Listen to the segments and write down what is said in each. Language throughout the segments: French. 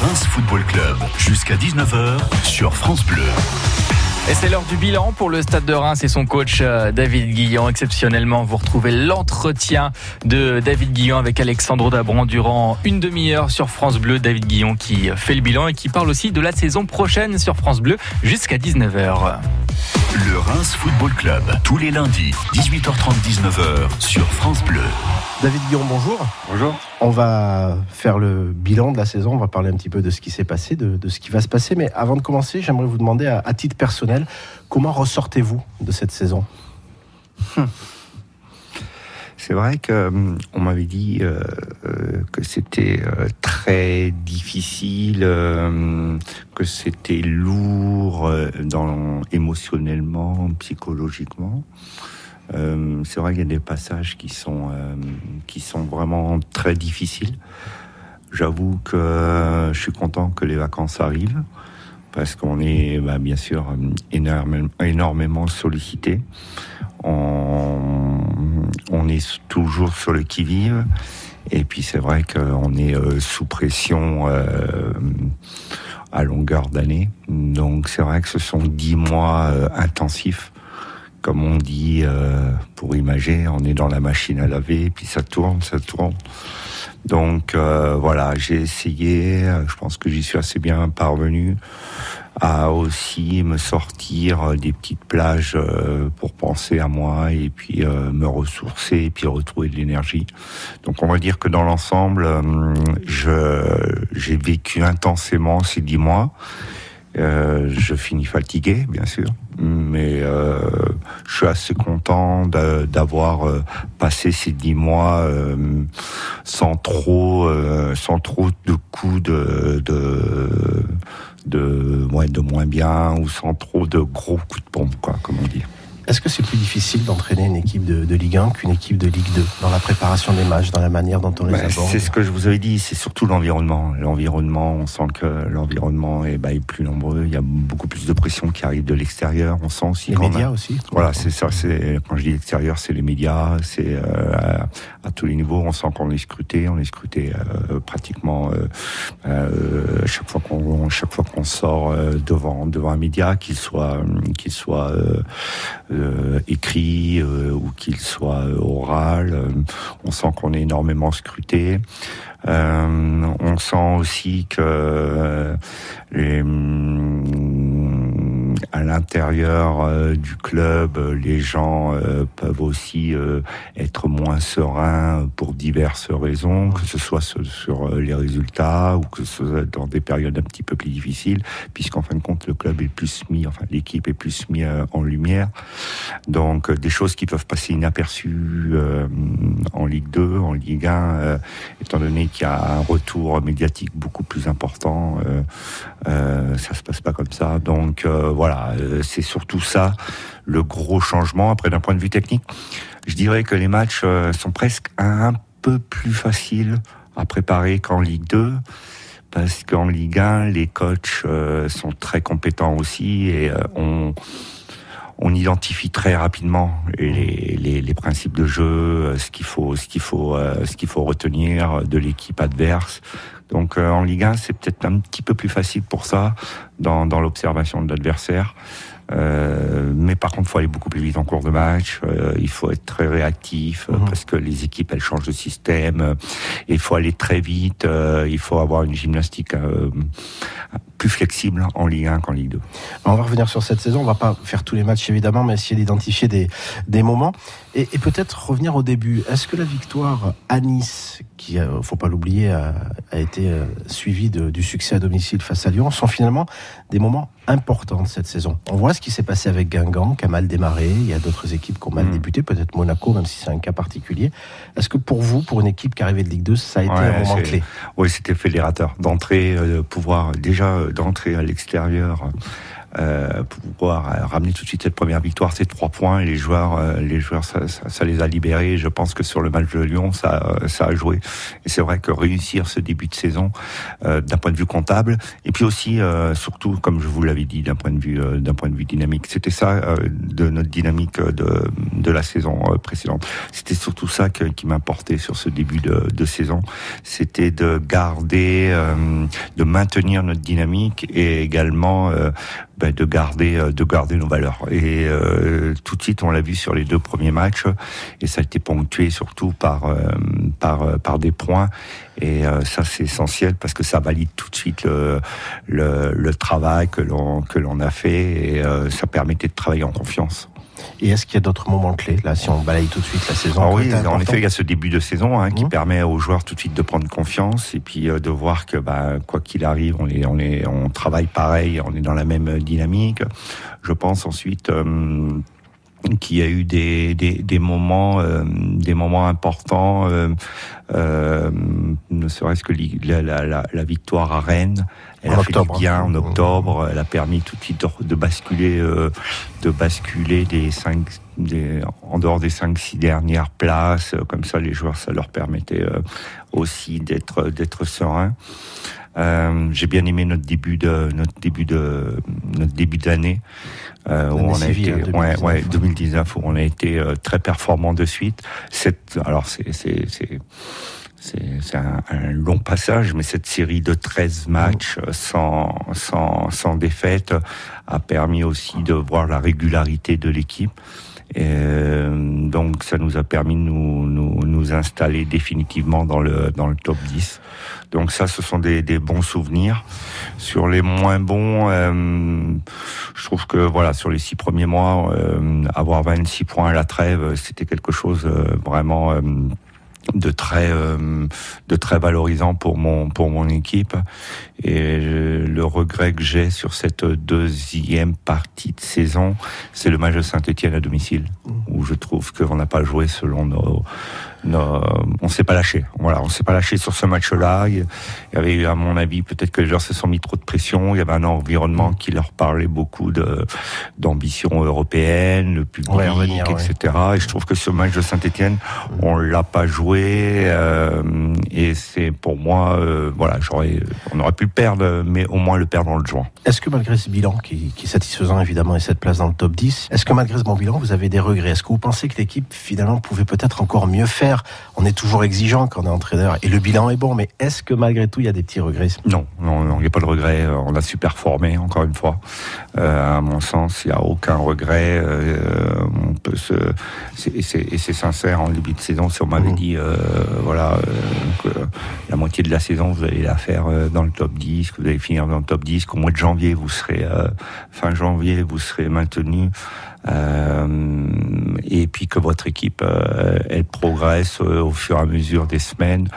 Reims Football Club jusqu'à 19h sur France Bleu. Et c'est l'heure du bilan pour le Stade de Reims et son coach euh, David Guillon. Exceptionnellement, vous retrouvez l'entretien de David Guillon avec Alexandre Dabran durant une demi-heure sur France Bleu. David Guillon qui fait le bilan et qui parle aussi de la saison prochaine sur France Bleu jusqu'à 19h. Le Reims Football Club, tous les lundis, 18h30, 19h sur France Bleu. David Guillon, bonjour. Bonjour. On va faire le bilan de la saison, on va parler un petit peu de ce qui s'est passé, de, ce qui va se passer. Mais avant de commencer, j'aimerais vous demander à, titre personnel, comment ressortez-vous de cette saison? Hum. C'est vrai que hum, on m'avait dit euh, euh, que c'était euh, très difficile, que c'était lourd dans, émotionnellement, psychologiquement. Euh, c'est vrai qu'il y a des passages qui sont euh, qui sont vraiment très difficiles. J'avoue que je suis content que les vacances arrivent parce qu'on est bah, bien sûr énormément, sollicité. On, on, est toujours sur le qui-vive. Et puis c'est vrai qu'on est euh, sous pression à longueur d'année. Donc c'est vrai que ce sont dix mois intensifs comme on dit euh, pour imager, on est dans la machine à laver, puis ça tourne, ça tourne. Donc euh, voilà, j'ai essayé, je pense que j'y suis assez bien parvenu, à aussi me sortir des petites plages euh, pour penser à moi et puis me ressourcer et puis retrouver de l'énergie. Donc on va dire que dans l'ensemble, j'ai vécu intensément ces dix mois. Je finis fatigué, bien sûr, mais euh, je suis assez content d'avoir euh, passé ces dix mois euh, sans trop, sans trop de coups de, de de, de moins bien ou sans trop de gros coups de pompe, quoi, comme on dit. Est-ce que c'est plus difficile d'entraîner une équipe de, Ligue 1 qu'une équipe de Ligue 2 dans la préparation des matchs, dans la manière dont on les bah, aborde C'est ce que je vous avais dit, c'est surtout l'environnement. L'environnement, on sent que l'environnement est, bah, est, plus nombreux. Il y a beaucoup plus de pression qui arrive de l'extérieur. On sent aussi les médias aussi. Voilà, c'est ça. C'est quand je dis l'extérieur, c'est les médias, c'est euh, à, tous les niveaux. On sent qu'on est scruté, on est scruté euh, pratiquement euh, euh, chaque fois qu'on chaque fois qu'on sort devant devant un média, qu'il soit qu'il soit euh, écrit euh, ou qu'il soit oral. Euh, on sent qu'on est énormément scruté. on sent aussi que les, à l'intérieur euh, du club, euh, les gens euh, peuvent aussi être moins sereins pour diverses raisons, que ce soit sur, les résultats ou que ce soit dans des périodes un petit peu plus difficiles, puisqu'en fin de compte, le club est plus mis, enfin l'équipe est plus mis en lumière. Donc des choses qui peuvent passer inaperçues en Ligue 2, en Ligue 1, étant donné qu'il y a un retour médiatique beaucoup plus important, ça se passe pas comme ça. Donc voilà euh, c'est surtout ça le gros changement. Après, d'un point de vue technique, je dirais que les matchs euh, sont presque un peu plus faciles à préparer qu'en Ligue 2 parce qu'en Ligue 1, les coachs euh, sont très compétents aussi et on, identifie très rapidement les, les, principes de jeu, ce qu'il faut, ce qu'il faut, ce qu'il faut retenir de l'équipe adverse. Donc en Ligue 1, c'est peut-être un petit peu plus facile pour ça dans, dans l'observation de l'adversaire. Euh, mais par contre, il faut aller beaucoup plus vite en cours de match. Euh, il faut être très réactif euh, mhm. parce que les équipes elles changent de système. il faut aller très vite. il faut avoir une gymnastique plus flexible en Ligue 1 qu'en Ligue 2. On va revenir sur cette saison. On va pas faire tous les matchs évidemment, mais essayer d'identifier des, des moments et, et peut-être revenir au début. Est-ce que la victoire à Nice, qui, faut pas l'oublier, a, a, été suivie de, du succès à domicile face à Lyon, sont finalement des moments importants de cette saison On voit ce qui s'est passé avec Guingamp, qui a mal démarré. Il y a d'autres équipes qui ont mal hmm. débuté, peut-être Monaco, même si c'est un cas particulier. Est-ce que pour vous, pour une équipe qui arrivait de Ligue 2, ça a été un moment clé? Oui, c'était fédérateur d'entrer, euh, pouvoir déjà d'entrer à l'extérieur euh, pouvoir ramener tout de suite cette première victoire, ces trois points. Les joueurs, les joueurs, ça, ça, les a libérés. Je pense que sur le match de Lyon, ça, ça a joué. Et c'est vrai que réussir ce début de saison, d'un point de vue comptable, et puis aussi, surtout, comme je vous l'avais dit, d'un point de vue, d'un point de vue dynamique, c'était ça de notre dynamique de, de la saison précédente. C'était surtout ça qui m'importait sur ce début de, de saison. C'était de garder, de maintenir notre dynamique et également euh, ben, de garder euh, de garder nos valeurs. Et euh, tout de suite, on l'a vu sur les deux premiers matchs, et ça a été ponctué surtout par par par des points. Et ça, c'est essentiel parce que ça valide tout de suite le le, le travail que l'on que l'on a fait et ça permettait de travailler en confiance. Et est-ce qu'il y a d'autres moments clés, là, si on balaye tout de suite la saison ah Oui, en effet, il y a ce début de saison hein, qui mmh. permet aux joueurs tout de suite de prendre confiance et puis euh, de voir que, bah, quoi qu'il arrive, on, est, on, est, on travaille pareil, on est dans la même dynamique. Je pense ensuite... Euh, qu'il y a eu des, des, des moments euh, des moments importants euh, euh, ne serait-ce que la, la, la, victoire à Rennes elle a fait bien en octobre. Elle a permis tout de suite de, basculer, euh, de basculer des cinq, des, en dehors des cinq six dernières places. Comme ça, les joueurs, ça leur permettait euh, aussi d'être d'être sereins. Euh, J'ai bien aimé notre début de notre début de notre début d'année euh, où on a été ouais, ouais, 2019 où on a été euh, très performant de suite. Cette alors c'est c'est c'est un, un, long passage, mais cette série de 13 matchs sans, sans, sans défaite a permis aussi de voir la régularité de l'équipe. Euh, donc ça nous a permis de nous, nous, nous, installer définitivement dans le, dans le top 10. Donc ça, ce sont des, des bons souvenirs. Sur les moins bons, euh, je trouve que voilà, sur les six premiers mois, euh, avoir 26 points à la trêve, c'était quelque chose euh, vraiment de très euh, de très valorisant pour mon pour mon équipe et le regret que j'ai sur cette deuxième partie de saison c'est le match de Saint-Étienne à domicile mmh. où je trouve qu'on n'a pas joué selon nos on on s'est pas lâché. Voilà, on s'est pas lâché sur ce match-là. Il y avait, à mon avis, peut-être que les joueurs se sont mis trop de pression. Il y avait un environnement qui leur parlait beaucoup de d'ambition européenne, le public, etc. Et je trouve que ce match de Saint-Etienne, on l'a pas joué. Euh, et c'est pour moi, euh, voilà, j'aurais, on aurait pu le perdre, mais au moins le perdre dans le juin. Est-ce que malgré ce bilan qui, qui est satisfaisant évidemment et cette place dans le top 10, est-ce que malgré ce bon bilan, vous avez des regrets? Est-ce que vous pensez que l'équipe finalement pouvait peut-être encore mieux faire on est toujours exigeant quand on est entraîneur et le bilan est bon, mais est-ce que malgré tout il y a des petits regrets Non, non, il n'y a pas de regrets. Euh, on a super formé, encore une fois. Euh, à mon sens, il n'y a aucun regret. Euh, on peut se, et c'est sincère en début de saison. Si on m'avait mmh. dit, voilà, que la moitié de la saison vous allez la faire dans le top 10, que vous allez finir dans le top 10, qu'au mois de janvier vous serez, fin janvier vous serez maintenu. Euh, et puis que votre équipe euh, elle progresse euh, au fur et à mesure des semaines.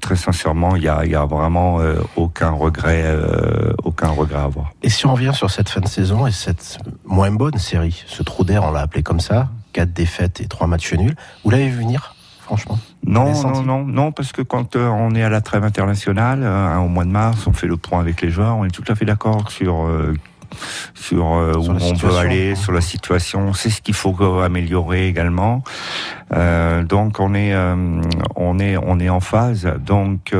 très sincèrement, il y a, y a, vraiment aucun regret, aucun regret à avoir. Et si on revient sur cette fin de saison et cette moins bonne série, ce trou d'air, on l'a appelé comme ça, quatre défaites et trois matchs nuls, vous l'avez vu venir franchement? Non, non, non, non, parce que quand on est à la trêve internationale, hein, au mois de mars, on fait le point avec les joueurs, on est tout à fait d'accord sur sur, euh, où on veut aller, sur la situation. C'est ce qu'il faut améliorer également. Euh, donc on est, euh, on est, on est en phase. Donc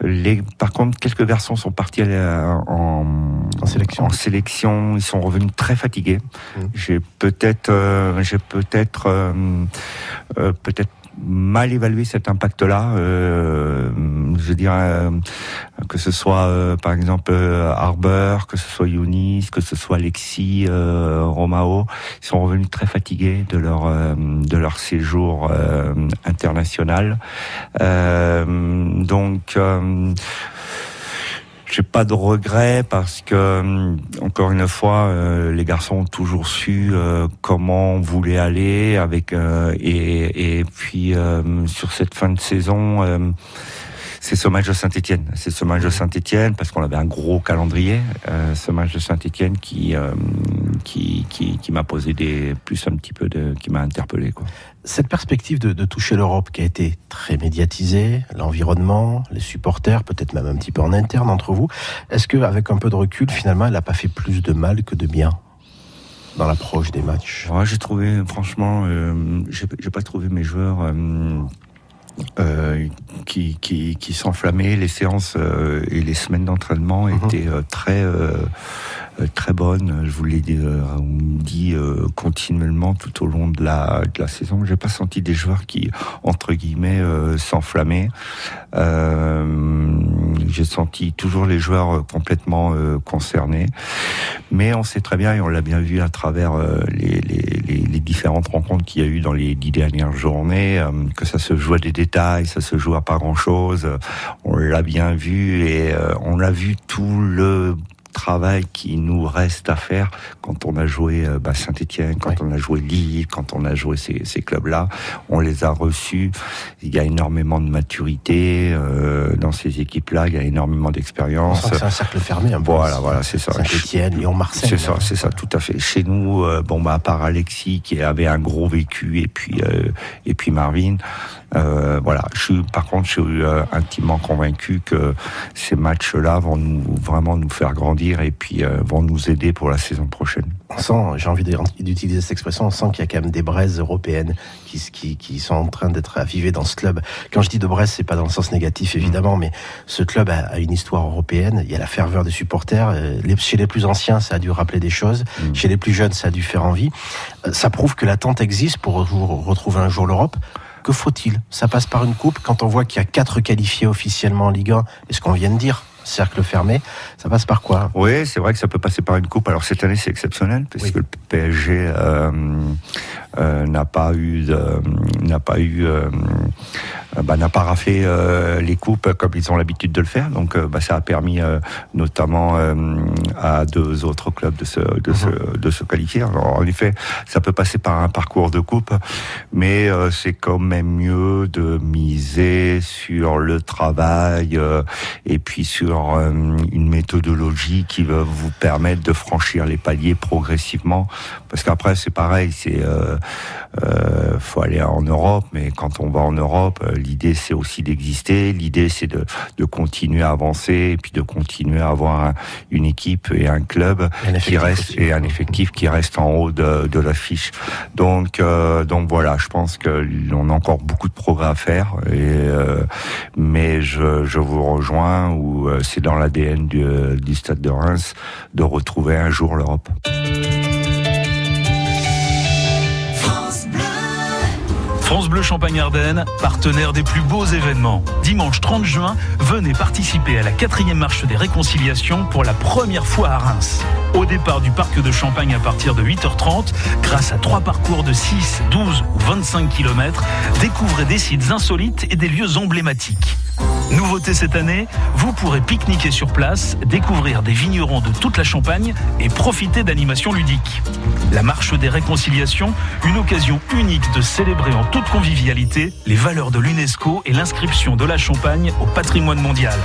les, par contre, quelques garçons sont partis en, en sélection. En sélection, ils sont revenus très fatigués. Mmh. J'ai peut-être, j'ai peut-être, peut-être mal évalué cet impact-là. Euh, je dirais euh, que ce soit euh, par exemple Harbour, que ce soit Younis, que ce soit Alexis, Romao, ils sont revenus très fatigués de leur de leur séjour international. donc j'ai pas de regrets parce que euh, encore une fois, euh, les garçons ont toujours su euh, comment on voulait aller avec et, et puis sur cette fin de saison c'est ce match de Saint-Etienne. C'est ce match de Saint-Etienne parce qu'on avait un gros calendrier. Euh, ce match de Saint-Etienne qui, qui, qui, qui m'a posé des plus un petit peu de qui m'a interpellé quoi. cette perspective de, de toucher l'Europe qui a été très médiatisée, l'environnement, les supporters, peut-être même un petit peu en interne entre vous, est-ce qu'avec un peu de recul, finalement, elle n'a pas fait plus de mal que de bien dans l'approche des matchs? Ouais, J'ai trouvé, franchement, euh, j'ai pas trouvé mes joueurs... Euh, qui, qui, qui s'enflammaient. Les séances euh, et les semaines d'entraînement mhm. étaient euh, très très bonne. Je vous l'ai dit, euh, euh, continuellement tout au long de la, de la saison. J'ai pas senti des joueurs qui, entre guillemets, s'enflammaient. J'ai senti toujours les joueurs complètement concernés. Mais on sait très bien, et on l'a bien vu à travers les, différentes rencontres qu'il y a eu dans les dix dernières journées, que ça se joue à des détails, ça se joue à pas grand-chose. On l'a bien vu et on a vu tout le travail qui nous reste à faire quand on a joué euh, bah, Saint-Etienne, quand on a joué Lille, quand on a joué ces, ces clubs-là. On les a reçus. Il y a énormément de maturité euh, dans ces équipes-là. Il y a énormément d'expérience. C'est un cercle fermé. Un voilà, voilà, c'est ça. Saint-Etienne, Lyon, Marseille. C'est ça, c'est ça, tout à fait. Chez nous, euh, bon bah à part Alexis qui avait un gros vécu et puis euh, et puis Marvin. Euh, voilà, je suis, par contre, je suis euh, intimement convaincu que ces matchs-là vont nous vraiment nous faire grandir et puis euh, vont nous aider pour la saison prochaine. On sent, j'ai envie d'utiliser cette expression, on sent qu'il y a quand même des braises européennes qui, qui, qui sont en train d'être avivées dans ce club. Quand je dis de braise, c'est pas dans le sens négatif évidemment, mais ce club a, une histoire européenne. Il y a la ferveur des supporters. chez les plus anciens, ça a dû rappeler des choses. Mm. Chez les plus jeunes, ça a dû faire envie. Ça prouve que l'attente existe pour retrouver un jour l'Europe. Que faut-il? Ça passe par une coupe. Quand on voit qu'il y a quatre qualifiés officiellement en Ligue 1, et ce qu'on vient de dire, cercle fermé. Ça passe par quoi? Oui, c'est vrai que ça peut passer par une coupe. Alors cette année, c'est exceptionnel parce que le PSG euh, euh, n'a pas eu, n'a pas eu, euh, bah, n'a pas raflé euh, les coupes comme ils ont l'habitude de le faire. Donc, euh, bah, ça a permis notamment à deux autres clubs de se, de, se, mhm. de se qualifier. Alors, en effet, ça peut passer par un parcours de coupe, mais c'est quand même mieux de miser sur le travail et puis sur une méthodologie qui va vous permettre de franchir les paliers progressivement. Parce qu'après, c'est pareil, c'est euh, faut aller en Europe, mais quand on va en Europe, euh, l'idée c'est aussi d'exister. L'idée c'est de, de continuer à avancer et puis de continuer à avoir une équipe et un club qui reste et un effectif qui reste en haut de, de l'affiche. Donc euh, donc voilà, je pense qu'on a encore beaucoup de progrès à faire. Et, euh, mais je, je vous rejoins où euh, c'est dans l'ADN du, du Stade de Reims de retrouver un jour l'Europe. France Bleu Champagne-Ardenne, partenaire des plus beaux événements. Dimanche 30 juin, venez participer à la quatrième marche des réconciliations pour la première fois à Reims. Au départ du parc de Champagne à partir de 8h30, grâce à trois parcours de 6, 12 ou 25 km, découvrez des sites insolites et des lieux emblématiques. Nouveauté cette année, vous pourrez pique-niquer sur place, découvrir des vignerons de toute la Champagne et profiter d'animations ludiques. La marche des réconciliations, une occasion unique de célébrer en toute convivialité les valeurs de l'UNESCO et l'inscription de la Champagne au patrimoine mondial.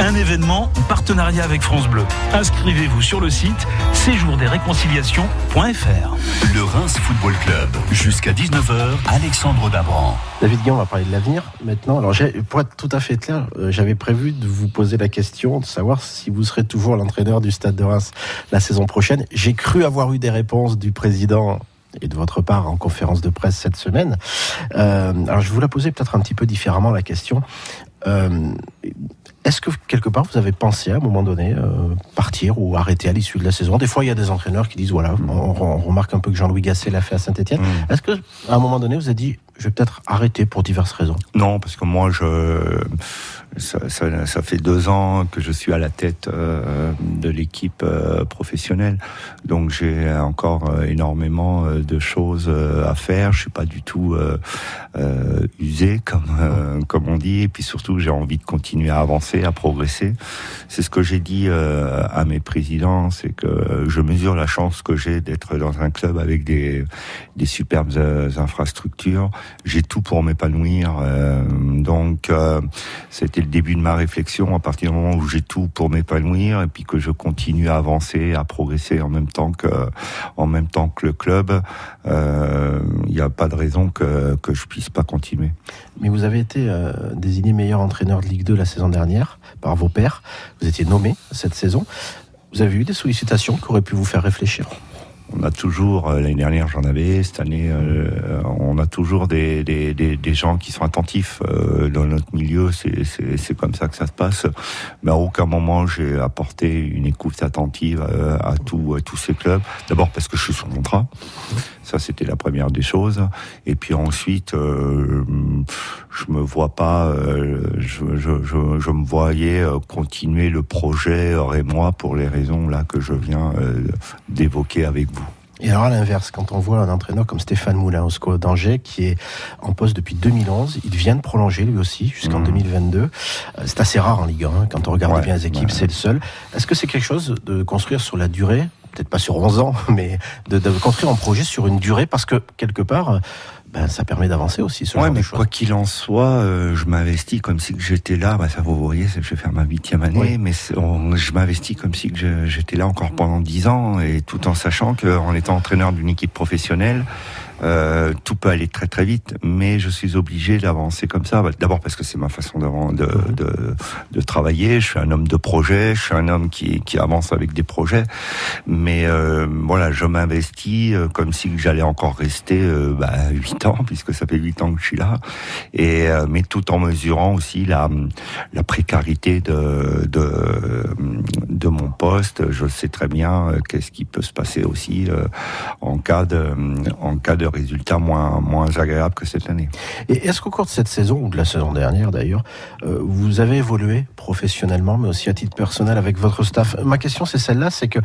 Un événement en partenariat avec France Bleu. Inscrivez-vous sur le site séjourdesréconciliations.fr. Le Reims Football Club, jusqu'à 19h, Alexandre Dabran. David Guillaume va parler de l'avenir maintenant. Alors, pour être tout à fait clair, euh, j'avais prévu de vous poser la question de savoir si vous serez toujours l'entraîneur du Stade de Reims la saison prochaine. J'ai cru avoir eu des réponses du président et de votre part en conférence de presse cette semaine. Euh, alors, je vais vous la poser peut-être un petit peu différemment la question. Euh, est-ce que quelque part vous avez pensé à un moment donné euh, partir ou arrêter à l'issue de la saison? Des fois, il y a des entraîneurs qui disent voilà, on, remarque un peu que Jean-Louis Gasset l'a fait à Saint-Etienne. Mm. Est-ce que à un moment donné vous avez dit je vais peut-être arrêter pour diverses raisons Non, parce que moi je ça, fait deux ans que je suis à la tête euh, de l'équipe euh, professionnelle, donc j'ai encore euh, énormément de choses à faire. Je suis pas du tout usé comme comme on dit, et puis surtout j'ai envie de continuer à avancer, à progresser. C'est ce que j'ai dit à mes présidents, c'est que je mesure la chance que j'ai d'être dans un club avec des des superbes infrastructures, j'ai tout pour m'épanouir. Euh, donc, euh, c'était le début de ma réflexion. À partir du moment où j'ai tout pour m'épanouir et puis que je continue à avancer, à progresser en même temps que, en même temps que le club, il n'y a pas de raison que que je puisse pas continuer. Mais vous avez été désigné meilleur entraîneur de Ligue 2 la saison dernière par vos pairs. Vous étiez nommé cette saison. Vous avez eu des sollicitations qui auraient pu vous faire réfléchir on a toujours, euh, l'année dernière j'en avais, cette année euh, on a toujours des, des, des, gens qui sont attentifs euh, dans notre milieu, c'est comme ça que ça se passe. Mais à aucun moment j'ai apporté une écoute attentive à, à tous ces clubs. D'abord parce que je suis sous contrat, ça c'était la première des choses. Et puis ensuite, je me vois pas, je, je, je, je, me voyais continuer le projet et moi pour les raisons là que je viens d'évoquer avec vous. Et alors à l'inverse, quand on voit un entraîneur comme Stéphane Moulin au d'Angers, qui est en poste depuis 2011, il vient de prolonger lui aussi jusqu'en 2022. Mmh. Euh, c'est assez rare en Ligue 1, hein. quand on regarde bien les équipes, c'est le seul. Est-ce que c'est quelque chose de construire sur la durée peut-être pas sur 11 ans, mais de, de, construire un projet sur une durée, parce que quelque part, ben, ça permet d'avancer aussi. Ce ouais, mais quoi qu'il en soit, euh, je m'investis comme si j'étais là. Bah, ça vous voyez, je vais faire ma huitième année, mais je m'investis comme si j'étais là encore pendant dix ans, et tout en sachant qu'en étant entraîneur d'une équipe professionnelle, euh, tout peut aller très très vite, mais je suis obligé d'avancer comme ça. D'abord parce que c'est ma façon de, de, de, de, travailler. Je suis un homme de projet, je suis un homme qui, qui avance avec des projets. Mais euh, voilà, je m'investis euh, comme si j'allais encore rester euh, bah, 8 ans, puisque ça fait 8 ans que je suis là. Et euh, mais tout en mesurant aussi la, la précarité de, de, de mon poste. Je sais très bien qu'est-ce qui peut se passer aussi en cas de en cas de résultats moins, moins agréables que cette année. Et est-ce qu'au cours de cette saison, ou de la saison dernière d'ailleurs, euh, vous avez évolué professionnellement, mais aussi à titre personnel avec votre staff? Ma question, c'est celle-là, c'est que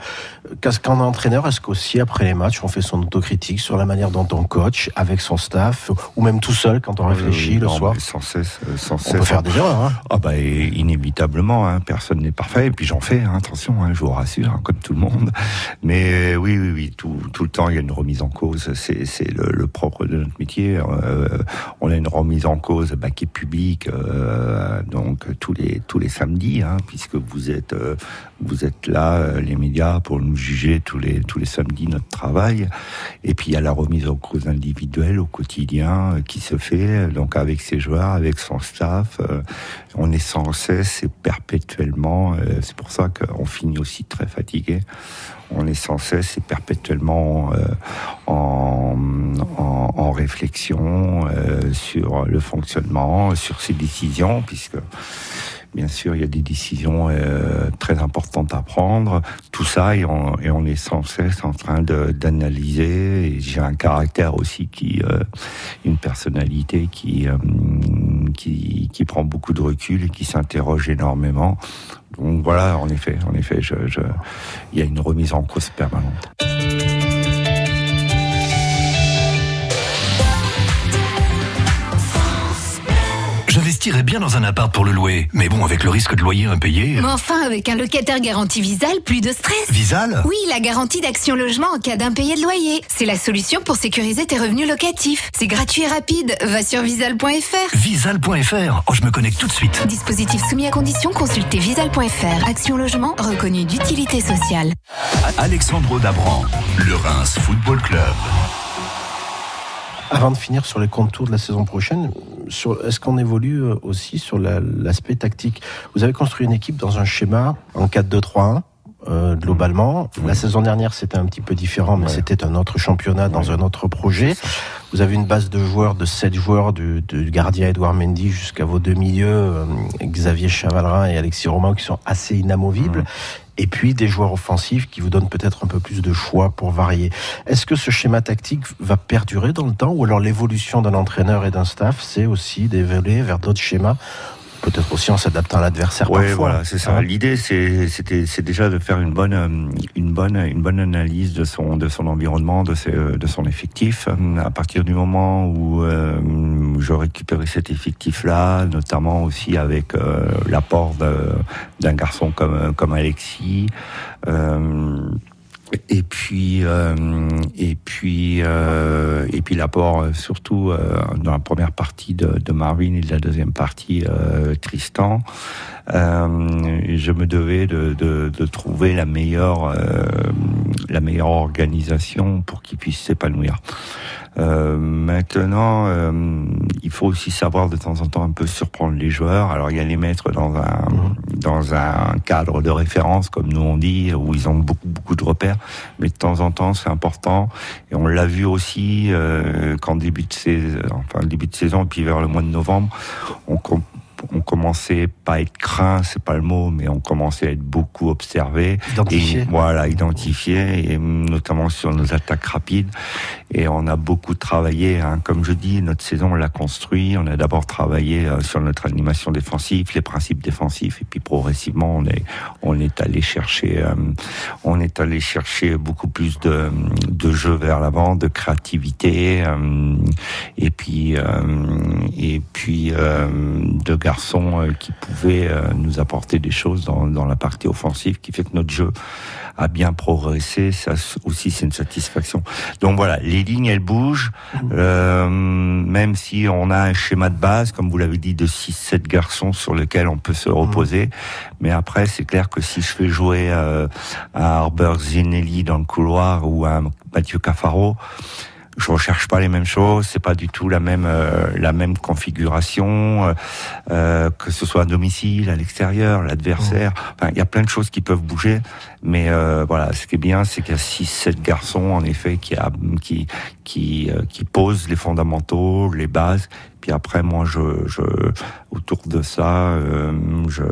qu'en entraîneur, est-ce qu'aussi après les matchs, on fait son autocritique sur la manière dont on coach avec son staff, ou même tout seul quand on réfléchit le soir? Sans cesse, euh, sans cesse. On peut faire des erreurs. Hein. Ah bah inévitablement, hein, personne n'est parfait, et puis j'en fais, hein, attention, je vous rassure, comme tout le monde. Mais oui, oui, oui, tout, tout le temps, il y a une remise en cause. C'est le, propre de notre métier. Euh, on a une remise en cause bah, qui est publique, euh, donc tous les tous les samedis, hein, puisque vous êtes euh, vous êtes là, les médias, pour nous juger tous les tous les samedis notre travail. Et puis il y a la remise en cause individuelle au quotidien qui se fait, donc avec ses joueurs, avec son staff. on est sans cesse et perpétuellement. c'est pour ça qu'on finit aussi très fatigué on est sans cesse et perpétuellement euh, en, réflexion euh, sur le fonctionnement, sur ses décisions, puisque bien sûr il y a des décisions euh, très importantes à prendre. Tout ça et on, et on est sans cesse en train d'analyser. J'ai un caractère aussi qui, une personnalité qui, qui qui prend beaucoup de recul et qui s'interroge énormément. Donc voilà, en effet, en effet, je, je, il y a une remise en cause permanente. J'investirais bien dans un appart pour le louer. Mais bon, avec le risque de loyer impayé. Mais enfin, avec un locataire garanti Visal, plus de stress. Visal Oui, la garantie d'action logement en cas d'impayé de loyer. C'est la solution pour sécuriser tes revenus locatifs. C'est gratuit et rapide. Va sur visal.fr. Visal.fr Oh, je me connecte tout de suite. Dispositif soumis à condition, consultez visal.fr. Action logement reconnu d'utilité sociale. Alexandre Dabran, le Reims Football Club. Avant de finir sur les contours de la saison prochaine, est-ce qu'on évolue euh, aussi sur l'aspect tactique? Vous avez construit une équipe dans un schéma en 4-2-3-1 euh, globalement. La saison dernière, c'était un petit peu différent, mais c'était un autre championnat dans un autre projet. Vous avez une base de joueurs, de 7 joueurs, du, gardien Edouard Mendy jusqu'à vos deux milieux, euh, Xavier Chavalrin et Alexis Romain, qui sont assez inamovibles et puis des joueurs offensifs qui vous donnent peut-être un peu plus de choix pour varier. Est-ce que ce schéma tactique va perdurer dans le temps ou alors l'évolution d'un entraîneur et d'un staff, c'est aussi d'évoluer vers d'autres schémas peut-être aussi en s'adaptant à l'adversaire. Oui, voilà, c'est ça. Hein L'idée, c'était, c'est déjà de faire une bonne, euh, une bonne, une bonne analyse de son, de son environnement, de, ses, euh, de son effectif. À partir du moment où euh, je récupérais cet effectif-là, notamment aussi avec l'apport d'un garçon comme, comme Alexis. Euh, Et puis, euh, et puis, euh, et puis l'apport euh, surtout dans la première partie de, de, Marvin et de la deuxième partie euh, je me devais de, de, de trouver la meilleure, la meilleure organisation pour qu'ils puissent s'épanouir. Euh, maintenant, euh, il faut aussi savoir de temps en temps un peu surprendre les joueurs. Alors il y a les mettre dans un mhm. dans un cadre de référence, comme nous on dit, où ils ont beaucoup beaucoup de repères. Mais de temps en temps, c'est important. Et on l'a vu aussi euh, qu'en début de saison, enfin début de saison, et puis vers le mois de novembre, on on commençait pas à être craint, c'est pas le mot, mais on commençait à être beaucoup observé. Identifié. voilà, identifié, et notamment sur nos attaques rapides. Et on a beaucoup travaillé, hein. comme je dis, notre saison on l'a construit. On a d'abord travaillé euh, sur notre animation défensive, les principes défensifs, et puis progressivement on est on est allé chercher euh, on est allé chercher beaucoup plus de de jeux vers l'avant, de créativité, euh, et puis et puis de garçons euh, qui pouvaient euh, nous apporter des choses dans, dans la partie offensive qui fait que notre jeu a bien progressé. Ça aussi, c'est une satisfaction. Donc voilà, les lignes, elles bougent. Euh, même si on a un schéma de base, comme vous l'avez dit, de 6-7 garçons sur lequel on peut se reposer. Mais après, c'est clair que si je fais jouer euh, un Arbor Zinelli dans le couloir ou un Mathieu Cafaro, je recherche pas les mêmes choses, c'est pas du tout la même euh, la même configuration, euh, euh, que ce soit à domicile, à l'extérieur, l'adversaire. Mmh. Enfin, il y a plein de choses qui peuvent bouger, mais voilà, ce qui est bien, c'est qu'il y a six, sept garçons en effet qui a, qui qui qui posent les fondamentaux, les bases, puis après, moi, je, je autour de ça, euh, je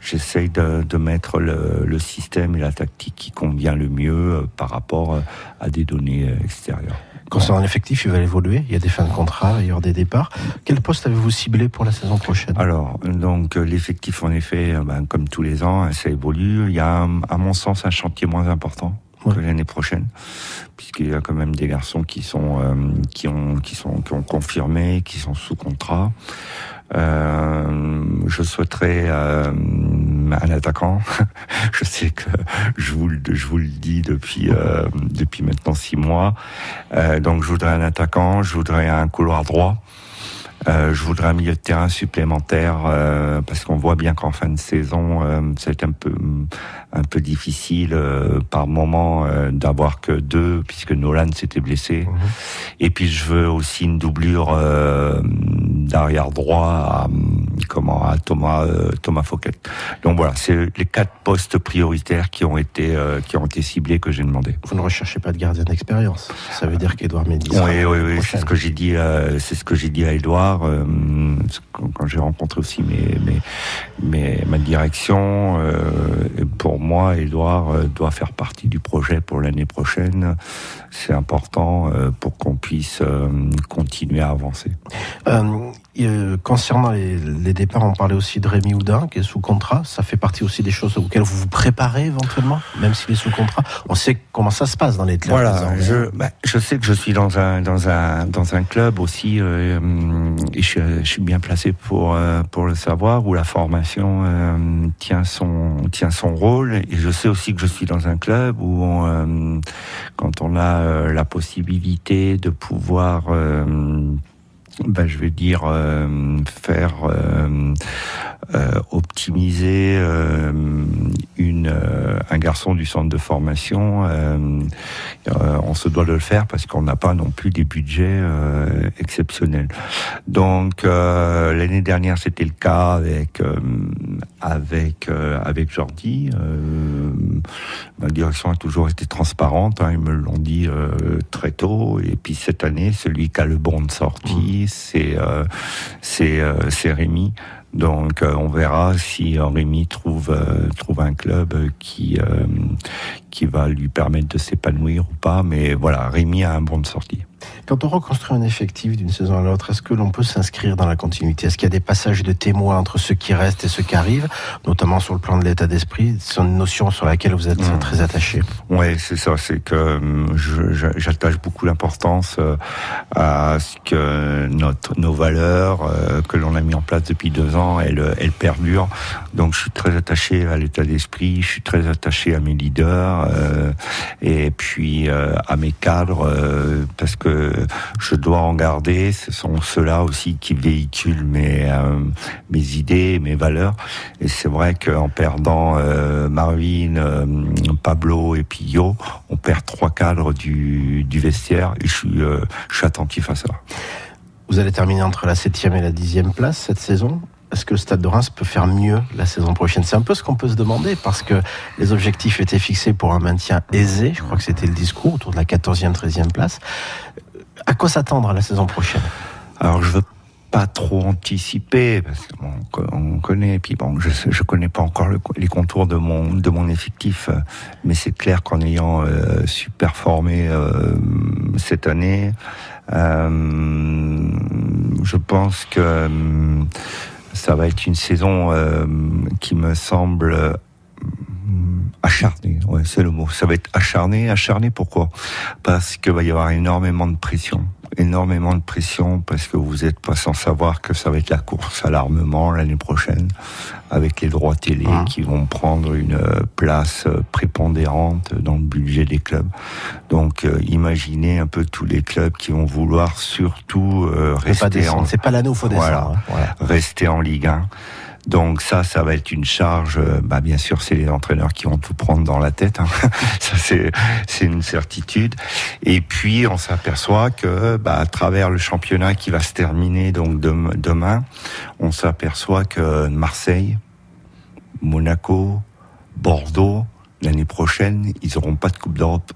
j'essaye de, de, mettre le, le, système et la tactique qui convient le mieux euh, par rapport euh, à des données extérieures. Concernant l'effectif, il va évoluer. Il y a des fins de contrat, il y aura des départs. Quel poste avez-vous ciblé pour la saison prochaine? Alors, donc l'effectif, en effet, ben, comme tous les ans, ça évolue. Il y a, à mon sens, un chantier moins important l'année prochaine, puisqu'il y a quand même des garçons qui sont euh, qui ont qui sont qui ont confirmé, qui sont sous contrat. Euh, je souhaiterais euh, un attaquant. je sais que je vous le je vous le dis depuis euh, depuis maintenant six mois. Euh, donc je voudrais un attaquant, je voudrais un couloir droit. Euh, je voudrais un milieu de terrain supplémentaire euh, parce qu'on voit bien qu'en fin de saison, euh, c'est un peu un peu difficile euh, par moment euh, d'avoir que deux puisque Nolan s'était blessé. Mhm. Et puis je veux aussi une doublure d'arrière droit à comment à Thomas Thomas Fouquet. Donc voilà, c'est les quatre postes prioritaires qui ont été qui ont été ciblés que j'ai demandé. Vous ne recherchez pas de gardien d'expérience. Ça veut dire qu'Edouard Mendy. Oui, oui, oui, c'est ce que j'ai dit. c'est ce que j'ai dit à Edouard euh, quand j'ai rencontré aussi mes, mes, mes, ma direction, euh, pour moi, Edouard euh, doit faire partie du projet pour l'année prochaine. C'est important pour qu'on puisse continuer à avancer. Euh, concernant les, les, départs, on parlait aussi de Rémi Houdin qui est sous contrat. Ça fait partie aussi des choses auxquelles vous vous préparez éventuellement, même s'il est sous contrat. On sait comment ça se passe dans les clubs. Voilà, je, bah, je sais que je suis dans un dans un dans un club aussi euh, et je, je, suis bien placé pour euh, pour le savoir où la formation euh, tient son tient son rôle et je sais aussi que je suis dans un club où on, quand on a la possibilité de pouvoir ben, je vais dire euh, faire euh, euh, optimiser une un garçon du centre de formation. on se doit de le faire parce qu'on n'a pas non plus des budgets exceptionnels. Donc l'année dernière c'était le cas avec avec avec Jordi. ma direction a toujours été transparente. Hein, ils me l'ont dit très tôt. Et puis cette année, celui qui a le bon de sortie c'est euh, c'est euh, c'est Rémi. Donc euh, on verra si Rémi trouve trouve un club qui qui va lui permettre de s'épanouir ou pas. Mais voilà, Rémi a un bon de sortie. Quand on reconstruit un effectif d'une saison à l'autre, est-ce que l'on peut s'inscrire dans la continuité? Est-ce qu'il y a des passages de témoins entre ceux qui restent et ceux qui arrivent, notamment sur le plan de l'état d'esprit? C'est une notion sur laquelle vous êtes mmh. très attaché. Oui, c'est ça. C'est que hum, j'attache beaucoup d'importance euh, à ce que notre, nos valeurs euh, que l'on a mis en place depuis deux ans, elles, elles perdurent. Donc je suis très attaché à l'état d'esprit, je suis très attaché à mes leaders et puis euh, à mes cadres, euh, parce que je dois en garder. Ce sont ceux-là aussi qui véhiculent mes mes idées, mes valeurs. Et c'est vrai qu'en perdant Marvin, Pablo et Pillot, on perd trois cadres du, du vestiaire. Et je suis je suis attentif à ça. Vous allez terminer entre la septième et la dixième place cette saison? Est-ce que le Stade de Reims peut faire mieux la saison prochaine? C'est un peu ce qu'on peut se demander parce que les objectifs étaient fixés pour un maintien aisé. Je crois que c'était le discours autour de la 14e, 13e place. À quoi s'attendre à la saison prochaine? Alors je veux pas trop anticiper parce qu'on connaît et puis bon je je connais pas encore les contours de mon de mon effectif mais c'est clair qu'en ayant euh, su performer euh, cette année euh, je pense que ça va être une saison euh, qui me semble euh, acharnée. C'est le mot. Ça va être acharné. Acharné pourquoi? Parce qu'il va y avoir énormément de pression énormément de pression parce que vous n'êtes pas sans savoir que ça va être la course à l'armement l'année prochaine avec les droits télé ah. qui vont prendre une euh, place euh, prépondérante dans le budget des clubs. Donc euh, imaginez un peu tous les clubs qui vont vouloir surtout rester en c'est pas l'anneau faut voilà, rester en Ligue 1. Donc ça, ça va être une charge. Euh, bah bien sûr, c'est les entraîneurs qui vont tout prendre dans la tête. Hein. ça c'est c'est une certitude. Et puis on s'aperçoit que bah, à travers le championnat qui va se terminer donc demain, on s'aperçoit que Marseille, Monaco, Bordeaux, l'année prochaine, ils n'auront pas de Coupe d'Europe.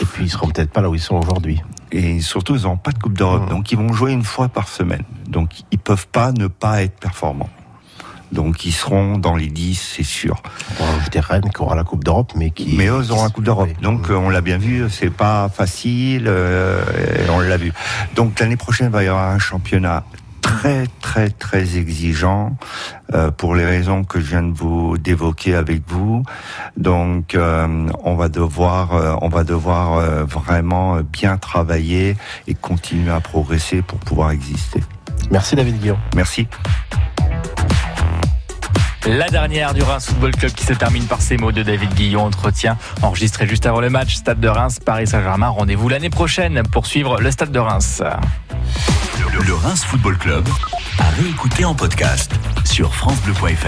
Et puis ils seront peut-être pas là où ils sont aujourd'hui. Et surtout, ils n'auront pas de Coupe d'Europe. Mmh. Donc ils vont jouer une fois par semaine. Donc ils peuvent pas ne pas être performants. Donc ils seront dans les 10, c'est sûr. On va ajouter Rennes qui aura la Coupe d'Europe, mais qui. Mais eux auront la Coupe d'Europe. Donc on l'a bien vu, c'est pas facile, euh, on l'a vu. Donc l'année prochaine il va y avoir un championnat très très très exigeant euh, pour les raisons que je viens de vous d'évoquer avec vous. Donc euh, on va devoir euh, on va devoir euh, vraiment bien travailler et continuer à progresser pour pouvoir exister. Merci David Guillaume. Merci. La dernière du Reims Football Club qui se termine par ces mots de David Guillon. Entretien enregistré juste avant le match. Stade de Reims, Paris Saint-Germain. Rendez-vous l'année prochaine pour suivre le Stade de Reims. Le, Reims Football Club a réécouté en podcast sur FranceBleu.fr.